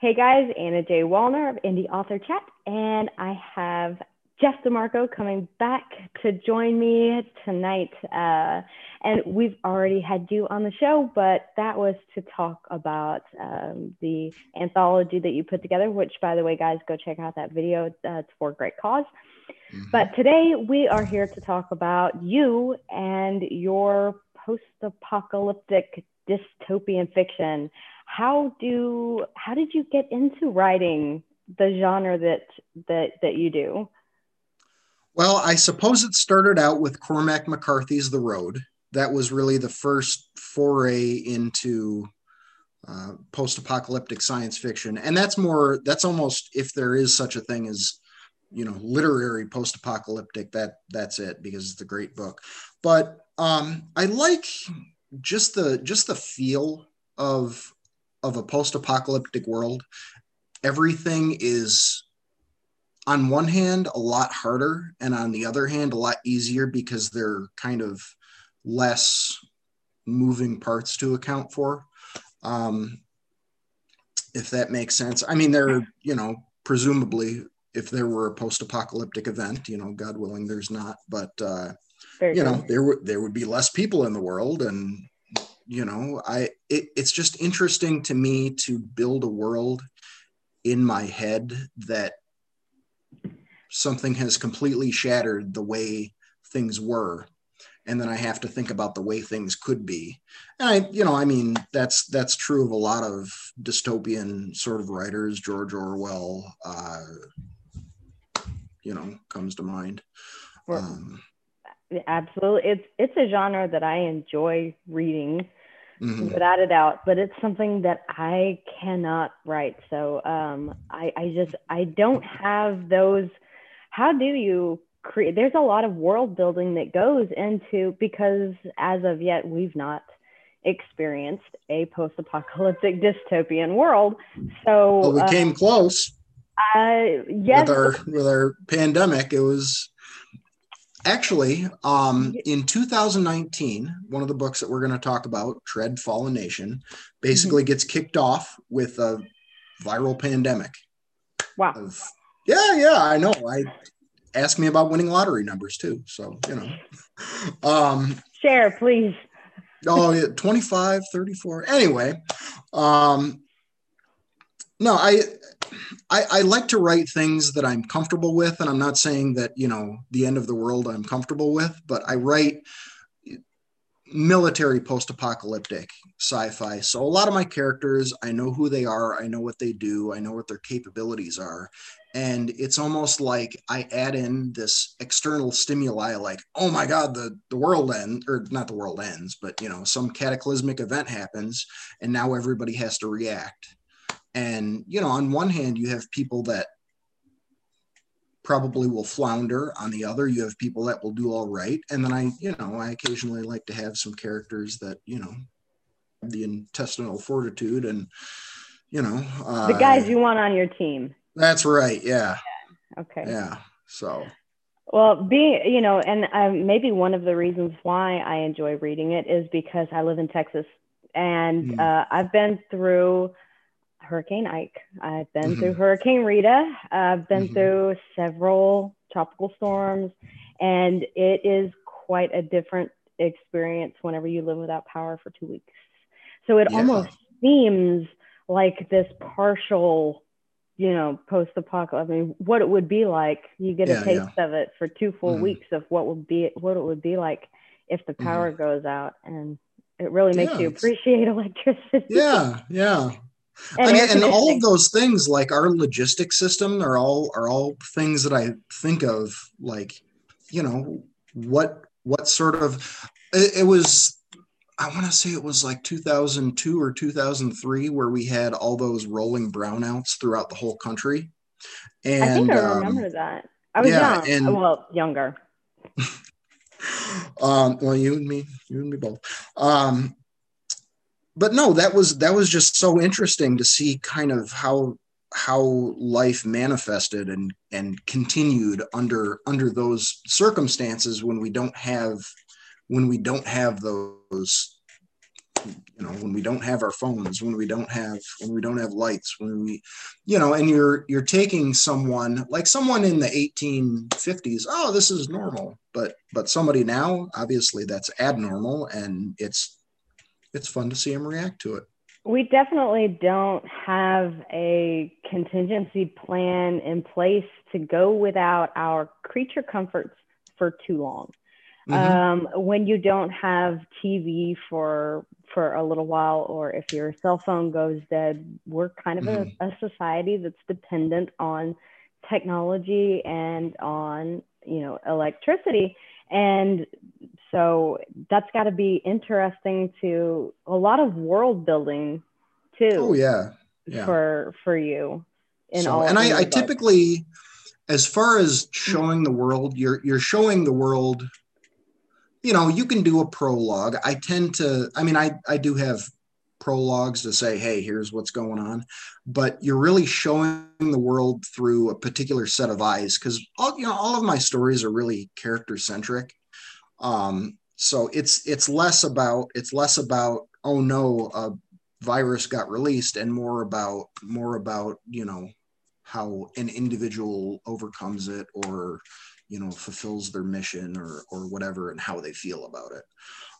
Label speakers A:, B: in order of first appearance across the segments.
A: Hey guys, Anna J. Wallner of Indie Author Chat, and I have Jeff DeMarco coming back to join me tonight. Uh, and we've already had you on the show, but that was to talk about um, the anthology that you put together, which, by the way, guys, go check out that video. Uh, it's for a great cause. Mm-hmm. But today we are here to talk about you and your post apocalyptic dystopian fiction how do how did you get into writing the genre that that that you do?
B: Well i suppose it started out with cormac mccarthy's the road. That was really the first foray into uh, post-apocalyptic science fiction. And that's more that's almost if there is such a thing as you know literary post-apocalyptic that that's it because it's a great book. But um i like just the just the feel of of a post-apocalyptic world, everything is on one hand a lot harder and on the other hand a lot easier because they're kind of less moving parts to account for. Um, if that makes sense. I mean, there, you know, presumably if there were a post-apocalyptic event, you know, God willing, there's not, but uh, you know, there would there would be less people in the world, and you know i it, it's just interesting to me to build a world in my head that something has completely shattered the way things were and then i have to think about the way things could be. And i you know i mean that's that's true of a lot of dystopian sort of writers. George orwell uh you know comes to mind. Um,
A: absolutely. It's it's a genre that i enjoy reading mm-hmm. without a doubt but it's something that i cannot write. So um, I, I just i don't have those how do you create there's a lot of world building that goes into because as of yet we've not experienced a post-apocalyptic dystopian world. So
B: well, we uh, came close
A: uh, yes.
B: with our with our pandemic. It was Actually, um, in 2019, one of the books that we're going to talk about, Tread Fallen Nation, basically mm-hmm. gets kicked off with a viral pandemic.
A: Wow.
B: Of, yeah, yeah, I know. I ask me about winning lottery numbers too. So, you know. Um,
A: Share, please.
B: oh, yeah, 25, 34. Anyway, um, no, I I, I, like to write things that I'm comfortable with, and I'm not saying that you know the end of the world I'm comfortable with, but I write military post-apocalyptic sci-fi. So a lot of my characters, I know who they are, I know what they do, I know what their capabilities are, and it's almost like I add in this external stimuli, like oh my god, the the world ends, or not the world ends, but you know some cataclysmic event happens, and now everybody has to react and, you know, on one hand, you have people that probably will flounder. On the other, you have people that will do all right. And then I, you know, I occasionally like to have some characters that, you know, the intestinal fortitude and, you know,
A: uh, the guys you want on your team.
B: That's right. Yeah.
A: yeah. Okay.
B: Yeah. So.
A: Well, being, you know, and um, maybe one of the reasons why I enjoy reading it is because I live in Texas and mm. uh, I've been through Hurricane Ike. I've been mm-hmm. through Hurricane Rita. I've been mm-hmm. through several tropical storms, and it is quite a different experience whenever you live without power for two weeks. So it yeah. almost seems like this partial, you know, post apocalypse. I mean, what it would be like. You get yeah, a taste yeah. of it for two full mm-hmm. weeks of what would be what it would be like if the power mm-hmm. goes out and it really makes you appreciate electricity.
B: Yeah, yeah. And, I mean, and all of those things, like our logistics system, are all are all things that I think of. Like, you know, what what sort of it, it was. I want to say it was like 2002 or 2003 where we had all those rolling brownouts throughout the whole country.
A: And I think I remember um, that. I was yeah, young. And, well, younger.
B: um, well, you and me, you and me both. Um, but no, that was that was just so interesting to see kind of how how life manifested and and continued under under those circumstances when we don't have when we don't have those you know when we don't have our phones when we don't have when we don't have lights when we you know and you're you're taking someone like someone in the 1850s oh this is normal but but somebody now obviously that's abnormal and it's it's fun to see them react to it
A: we definitely don't have a contingency plan in place to go without our creature comforts for too long Mm-hmm. Um, when you don't have TV for for a little while, or if your cell phone goes dead, we're kind of mm-hmm. a, a society that's dependent on technology and on you know electricity, and so that's got to be interesting to a lot of world building too.
B: Oh yeah, yeah.
A: for for you.
B: In so, all and I, I typically, as far as showing the world, you're you're showing the world you know, you can do a prologue. I tend to, I mean, I, I do have prologues to say, hey, here's what's going on, but you're really showing the world through a particular set of eyes because all you know, all of my stories are really character centric. Um, so it's it's less about it's less about oh no, a virus got released, and more about more about you know how an individual overcomes it or you know fulfills their mission or or whatever and how they feel about it.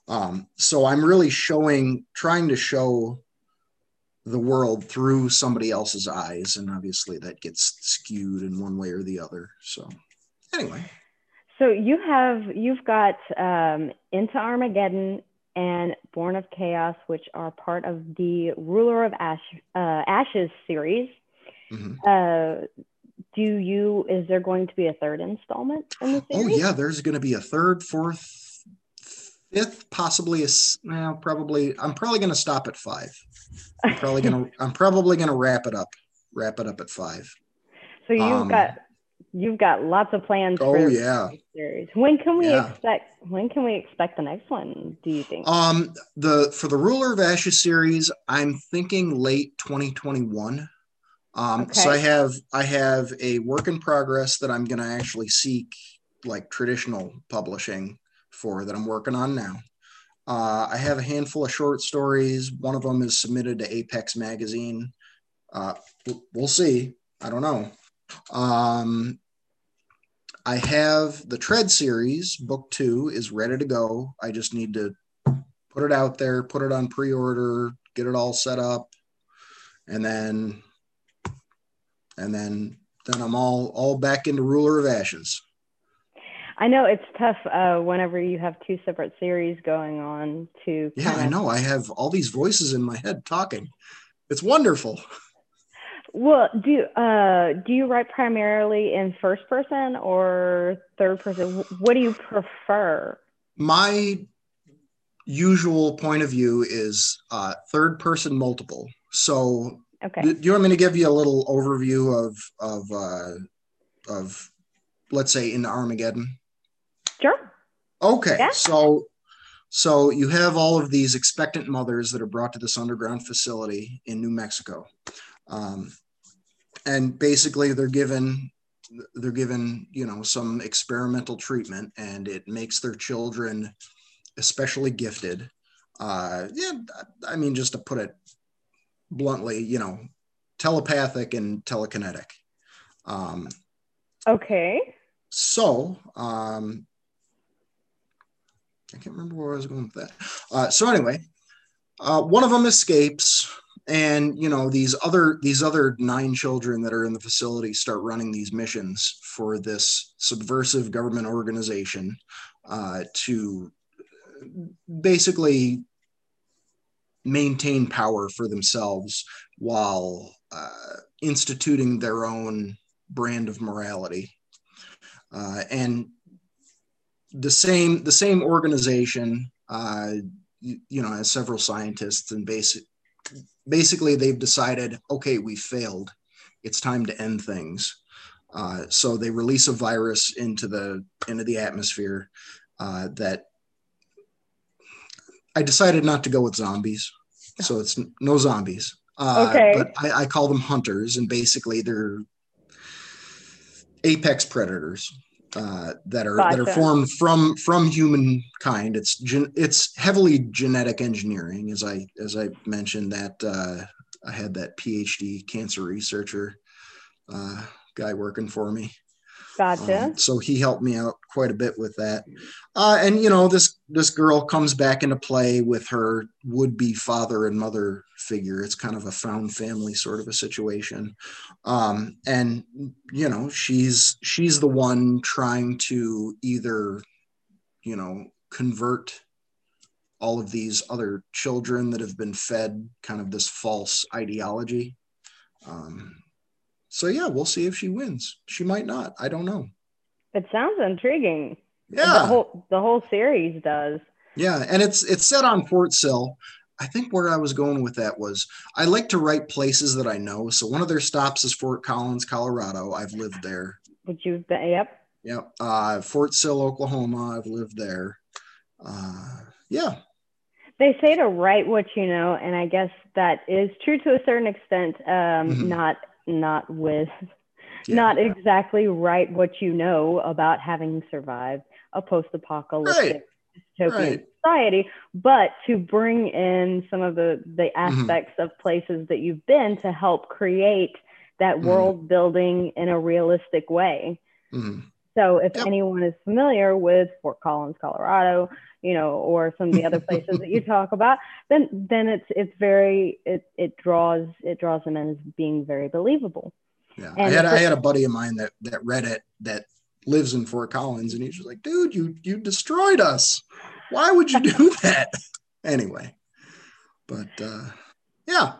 B: Um, so i'm really showing trying to show the world through somebody else's eyes and obviously that gets skewed in one way or the other. So anyway
A: so you have you've got um, into armageddon and born of chaos which are part of the ruler of Ash, uh, ashes series mm-hmm. uh, do you is there going to be a third installment in?
B: Oh yeah, there's going to be a third, fourth, fifth, possibly a well, probably. I'm probably going to stop at five. I'm probably going to. I'm probably going to wrap it up. Wrap it up at five.
A: So you've um, got you've got lots of plans.
B: Oh yeah.
A: Series. When can we yeah. expect? When can we expect the next one? Do you think?
B: Um, the for the Ruler of Ashes series, I'm thinking late 2021. Um, okay. So I have I have a work in progress that I'm going to actually seek like traditional publishing for that I'm working on now. Uh, I have a handful of short stories. One of them is submitted to Apex Magazine. Uh, we'll see. I don't know. Um, I have the Tread series, book two is ready to go. I just need to put it out there, put it on pre order, get it all set up, and then and then then I'm all all back into Ruler of Ashes.
A: I know it's tough uh, whenever you have two separate series going on to.
B: Yeah. I know. I have all these voices in my head talking. It's wonderful.
A: Well, do uh, do you write primarily in first person or third person? What do you prefer?
B: My usual point of view is uh, third person multiple. So
A: Okay. Do,
B: you want me to give you a little overview of of uh, of let's say in Armageddon?
A: Sure.
B: Okay. Yeah. So so you have all of these expectant mothers that are brought to this underground facility in New Mexico, um, and basically they're given they're given you know some experimental treatment, and it makes their children especially gifted. Uh, yeah, I mean just to put it bluntly, you know, telepathic and telekinetic. Um,
A: okay.
B: So, um, I can't remember where I was going with that. Uh, so anyway, uh, one of them escapes, and you know these other these other nine children that are in the facility start running these missions for this subversive government organization uh, to basically maintain power for themselves while uh, instituting their own brand of morality. Uh, and the same the same organization, uh, you, you, know, has several scientists, and basic basically they've decided, okay, we failed. It's time to end things. Uh, so they release a virus into the into the atmosphere uh, that I decided not to go with zombies, so it's no zombies. Uh, okay. But I, I, call them hunters, and basically they're apex predators. Uh, that are that are formed from from humankind. It's gen, it's heavily genetic engineering, as I as I mentioned that uh, I had that PhD cancer researcher uh, guy working for me.
A: Gotcha. Um,
B: so he helped me out quite a bit with that. Uh, and you know, this this girl comes back into play with her would-be father and mother figure. It's kind of a found family sort of a situation. Um, and you know, she's she's the one trying to either, you know, convert all of these other children that have been fed kind of this false ideology. Um, so yeah, we'll see if she wins. She might not. I don't know.
A: It sounds intriguing.
B: Yeah.
A: The whole the whole series does.
B: Yeah, and it's it's set on Fort Sill. I think where I was going with that was I like to write places that I know. So one of their stops is Fort Collins, Colorado. I've lived there.
A: Would you? Yep.
B: Yep. Uh, Fort Sill, Oklahoma. I've lived there. Uh, yeah.
A: They say to write what you know, and I guess that is true to a certain extent. Um, mm-hmm. Not not with yeah. not exactly right what you know about having survived a post-apocalyptic right. dystopian right. society, but to bring in some of the the mm-hmm. aspects mm-hmm. of places that you've been to help create that mm-hmm. world building in a realistic way. Mm-hmm. So if yep. anyone is familiar with Fort Collins, Colorado, you know, or some of the other places that you talk about, then then it's it's very it it draws it draws them in as being very believable.
B: Yeah, and I had I had a buddy of mine that that read it that lives in Fort Collins, and he's just like, dude, you you destroyed us. Why would you do that? anyway, but uh, yeah.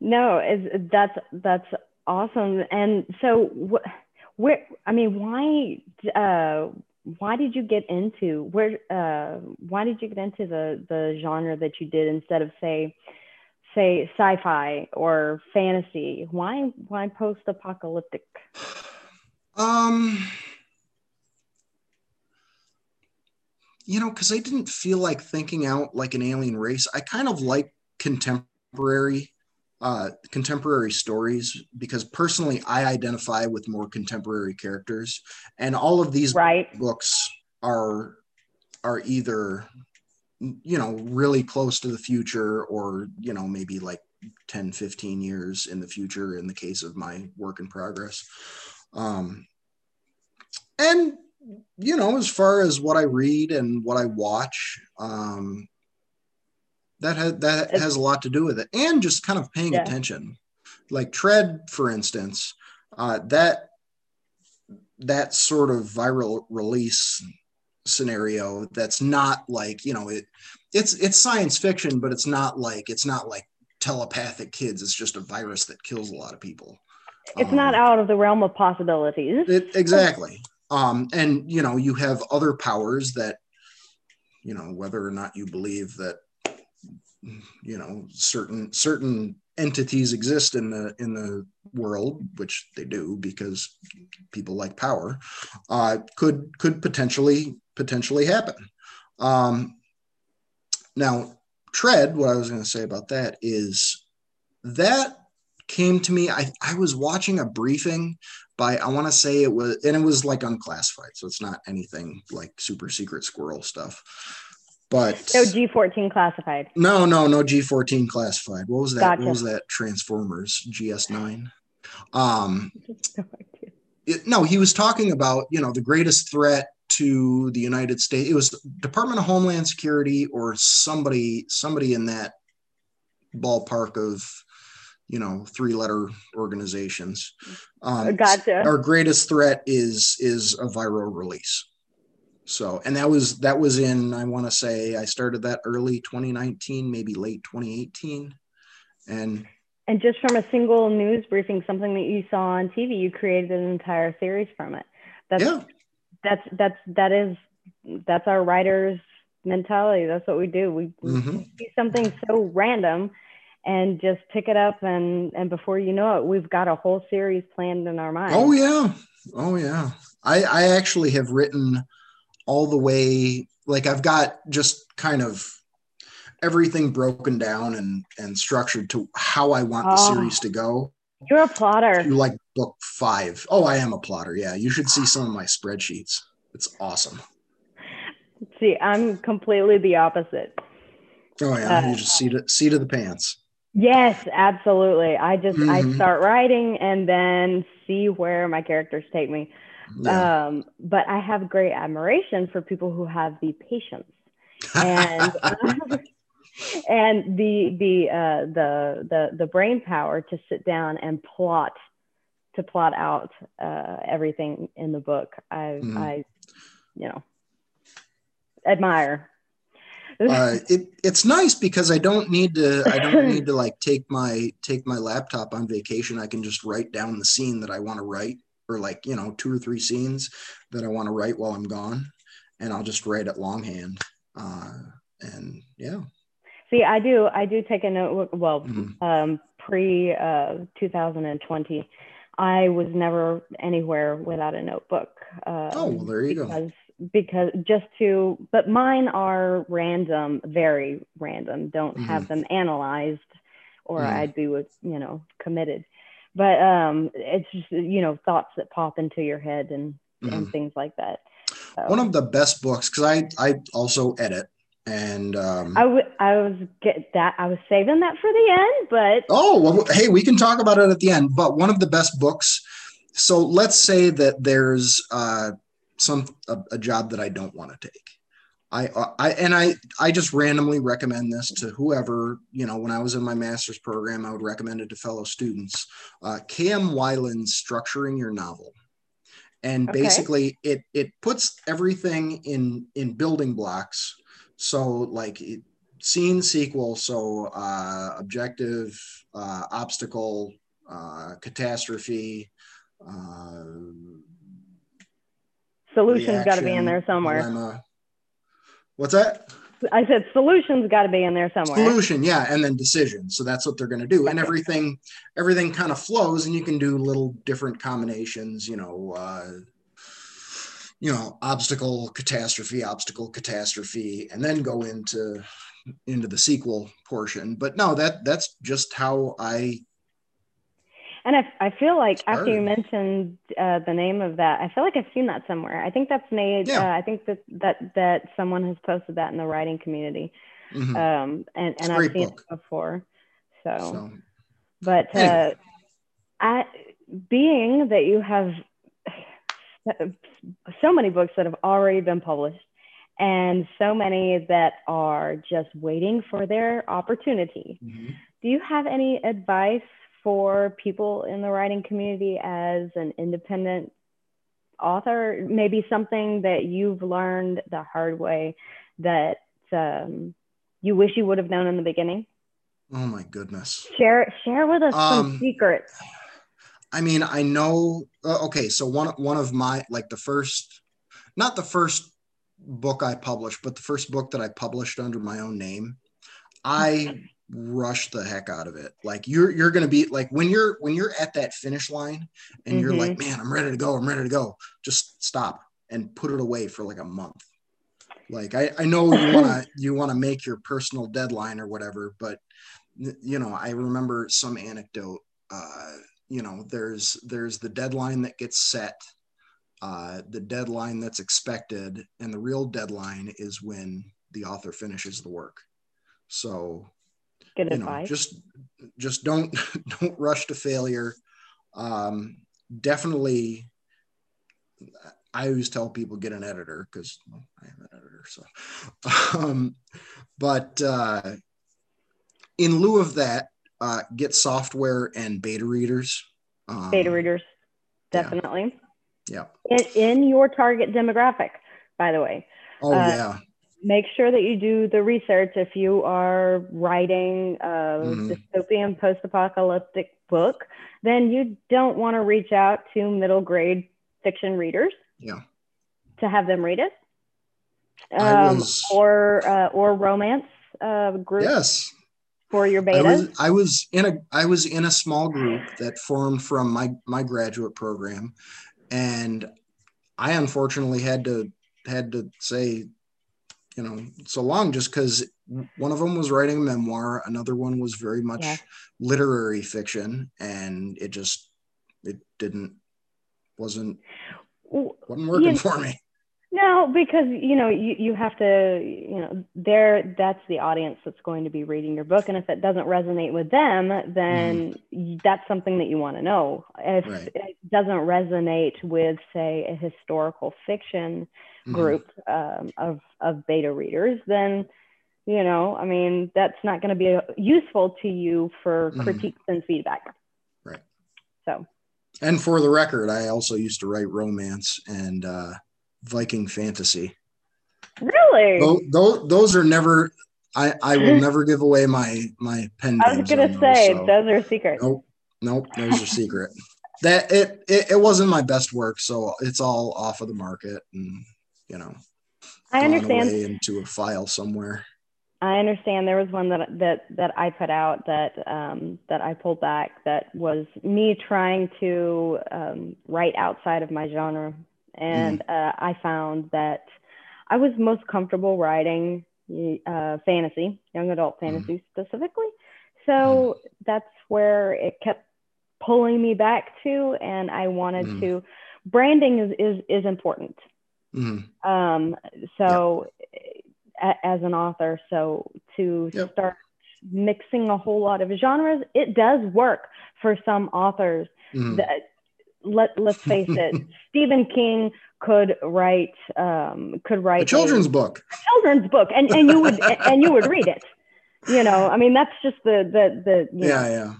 A: No, it's, that's that's awesome. And so, wh- where I mean, why uh, why did you get into where uh, why did you get into the the genre that you did instead of say say sci-fi or fantasy? Why why post-apocalyptic?
B: Um you know because i didn't feel like thinking out like an alien race. I kind of like contemporary uh, contemporary stories because personally I identify with more contemporary characters, and all of these
A: right.
B: books are are either you know really close to the future or you know maybe like 10 15 years in the future in the case of my work in progress um and you know as far as what i read and what i watch um that has that has a lot to do with it. And just kind of paying yeah. attention. Like tread for instance uh, that that sort of viral release scenario that's not like you know it it's it's science fiction but it's not like it's not like telepathic kids. It's just a virus that kills a lot of people.
A: It's um, not out of the realm of possibilities.
B: It, exactly. Um and you know you have other powers that you know whether or not you believe that you know certain certain entities exist in the in the world which they do because people like power uh, could could potentially potentially happen. Um, now tread what i was going to say about that is that came to me i i was watching a briefing by i want to say it was and it was like unclassified so it's not anything like super secret squirrel stuff but
A: no G14 classified.
B: No, no, no G14 classified. What was that? Gotcha. What was that? Transformers GS9. Um, it, no, he was talking about you know the greatest threat to the United States. It was Department of Homeland Security or somebody somebody in that ballpark of you know three letter organizations.
A: Um, gotcha.
B: Our greatest threat is is a viral release. So, and that was that was in I want to say I started that early 2019, maybe late 2018, and
A: and just from a single news briefing, something that you saw on TV, you created an entire series from it. That's
B: yeah.
A: that's that's that is that's our writers' mentality. That's what we do. We, mm-hmm. we see something so random and just pick it up and and before you know it, we've got a whole series planned in our mind.
B: Oh yeah. Oh yeah. I I actually have written all the way like I've got just kind of everything broken down and and structured to how I want the oh. series to go.
A: You're a plotter.
B: You like book five. Oh, I am a plotter. Yeah, you should see some of my spreadsheets. It's awesome.
A: See, I'm completely the opposite.
B: Oh yeah, uh, you just see to seat of the pants.
A: Yes, absolutely. I just mm-hmm. I start writing and then see where my characters take me. Yeah. Um, but I have great admiration for people who have the patience and and the the uh, the the the brain power to sit down and plot to plot out uh, everything in the book. I mm-hmm. I you know admire.
B: uh, it, it's nice because I don't need to I don't need to like take my take my laptop on vacation. I can just write down the scene that I want to write or like you know two or three scenes that I want to write while I'm gone, and I'll just write it longhand. Uh, and yeah.
A: See, I do I do take a note. Well, mm-hmm. um, pre uh, 2020, I was never anywhere without a notebook.
B: Um, oh, well, there you
A: because, go. Because just to, but mine are random, very random. Don't mm-hmm. have them analyzed, or mm-hmm. I'd be with you know committed but um, it's just you know thoughts that pop into your head and mm-hmm. and things like that.
B: So. One of the best books because I I also edit and um,
A: I, w- I was get that I was saving that for the end, but
B: oh well, hey, we can talk about it at the end. But one of the best books. So let's say that there's uh, some a, a job that I don't want to take. I, I and I I just randomly recommend this to whoever you know. When I was in my master's program, I would recommend it to fellow students. Uh, K.M. Weiland's "Structuring Your Novel," and okay. basically it it puts everything in in building blocks. So like it, scene, sequel, so uh, objective, uh, obstacle, uh, catastrophe. Uh,
A: Solutions got to be in there somewhere. Dilemma,
B: What's that?
A: I said solutions got to be in there somewhere.
B: Solution, yeah, and then decision. So that's what they're going to do, and everything, everything kind of flows, and you can do little different combinations. You know, uh, you know, obstacle, catastrophe, obstacle, catastrophe, and then go into into the sequel portion. But no, that that's just how I
A: and I, I feel like after you mentioned uh, the name of that, I feel like I've seen that somewhere. I think that's made. Yeah. Uh, I think that that that someone has posted that in the writing community, mm-hmm. um, and and I've seen book. it before. So, so. but uh. I, being that you have so many books that have already been published, and so many that are just waiting for their opportunity. Mm-hmm. Do you have any advice for people in the writing community as an independent author? Maybe something that you've learned the hard way that um, you wish you would have known in the beginning?
B: Oh my goodness.
A: Share share with us um, some secrets.
B: I mean, I know. Uh, okay, so one one of my like the first, not the first book I published, but the first book that I published under my own name. I rush the heck out of it. Like you're you're gonna be like when you're when you're at that finish line and mm-hmm. you're like, mm-hmm. man, I'm ready to go, I'm ready to go. Just stop and put it away for like a month. Like I, I know you wanna you wanna make your personal deadline or whatever, but you know, I remember some anecdote. Uh, you know, there's there's the deadline that gets set, uh, the deadline that's expected, and the real deadline is when the author finishes the work. So
A: Good you advice.
B: Know, just just don't don't rush to failure. Um, definitely, I always tell people get an editor because well, I am an editor. So, um, but uh, in lieu of that, uh, get software and beta readers.
A: Um, beta readers, definitely.
B: Yeah.
A: In, in, your target demographic, by the way.
B: Oh uh, yeah
A: make sure that you do the research if you are writing a mm-hmm. dystopian post-apocalyptic book then you don't want to reach out to middle grade fiction readers
B: yeah.
A: to have them read it. Um, was, or uh, or romance uh, group
B: yes.
A: for your beta
B: I was, I was in a i was in a small group that formed from my my graduate program and i unfortunately had to had to say you know, so long just because one of them was writing a memoir, another one was very much yeah. literary fiction, and it just it didn't wasn't wasn't working for me.
A: No, because you know you, you have to you know there that's the audience that's going to be reading your book, and if it doesn't resonate with them, then mm. that's something that you want to know. If right. it doesn't resonate with, say, a historical fiction mm. group um, of of beta readers, then you know, I mean, that's not going to be useful to you for mm. critiques and feedback.
B: Right.
A: So.
B: And for the record, I also used to write romance and. uh Viking fantasy.
A: Really?
B: Those, those, those are never. I, I will never give away my my pen.
A: I was gonna say those, so. those are secret.
B: Nope, nope, those are secret. That it, it it wasn't my best work, so it's all off of the market, and you know,
A: I understand
B: into a file somewhere.
A: I understand. There was one that that that I put out that um, that I pulled back. That was me trying to um, write outside of my genre and mm. uh, I found that I was most comfortable writing uh, fantasy, young adult mm. fantasy mm. specifically. So mm. that's where it kept pulling me back to, and I wanted mm. to. Branding is is is important. Mm-hmm. Um, so yep. a, as an author, so to yep. start mixing a whole lot of genres, it does work for some authors. Mm. That let let's face it, Stephen King could write um, could write
B: a children's a, book,
A: a children's book, and and you would and you would read it. You know, I mean, that's just the the the
B: yeah know. yeah.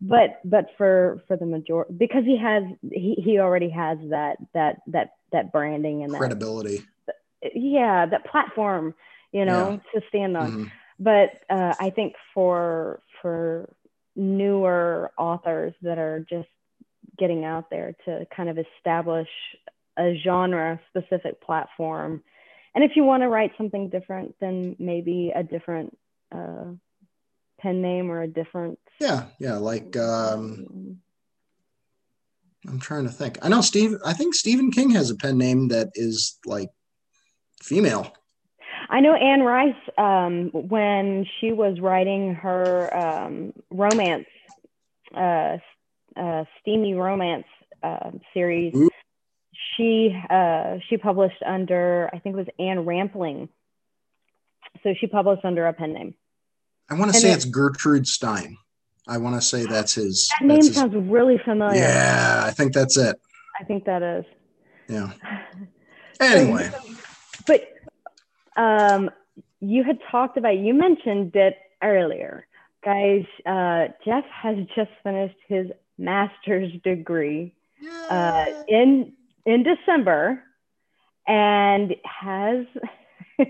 A: But but for for the majority, because he has he he already has that that that that branding and that,
B: credibility.
A: Yeah, that platform, you know, yeah. to stand on. Mm-hmm. But uh, I think for for newer authors that are just getting out there to kind of establish a genre specific platform. And if you want to write something different, then maybe a different uh, pen name or a different.
B: Yeah, yeah, like um, I'm trying to think. I know Steve. I think Stephen King has a pen name that is like female.
A: I know Anne Rice um, when she was writing her um, romance uh, uh, steamy romance uh, series. Ooh. She uh, she published under I think it was Anne Rampling. So she published under a pen name.
B: I want to say it's Gertrude Stein. I want to say that's his.
A: That name
B: his,
A: sounds really familiar.
B: Yeah, I think that's it.
A: I think that is.
B: Yeah. Anyway.
A: but um, you had talked about you mentioned it earlier, guys. Uh, Jeff has just finished his master's degree uh, in in December, and has.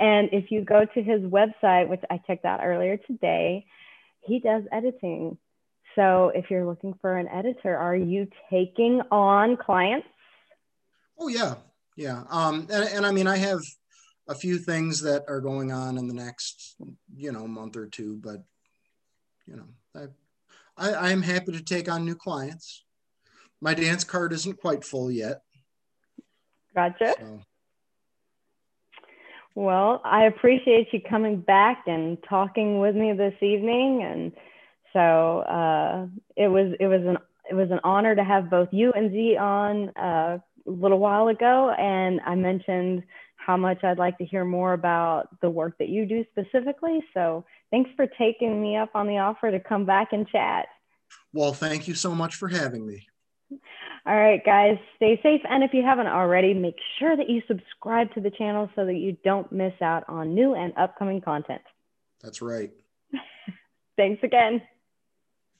A: and if you go to his website, which I checked out earlier today, he does editing. So if you're looking for an editor, are you taking on clients?
B: Oh yeah, yeah. Um, and, and I mean, I have a few things that are going on in the next, you know, month or two, but you know, I I, I'm happy to take on new clients. My dance card isn't quite full yet.
A: Gotcha. So. Well, I appreciate you coming back and talking with me this evening, and so uh, it was it was an it was an honor to have both you and Z on uh, a little while ago, and I mentioned how much I'd like to hear more about the work that you do specifically. So thanks for taking me up on the offer to come back and chat.
B: Well, thank you so much for having me.
A: All right, guys, stay safe. And if you haven't already, make sure that you subscribe to the channel so that you don't miss out on new and upcoming content.
B: That's right.
A: Thanks again.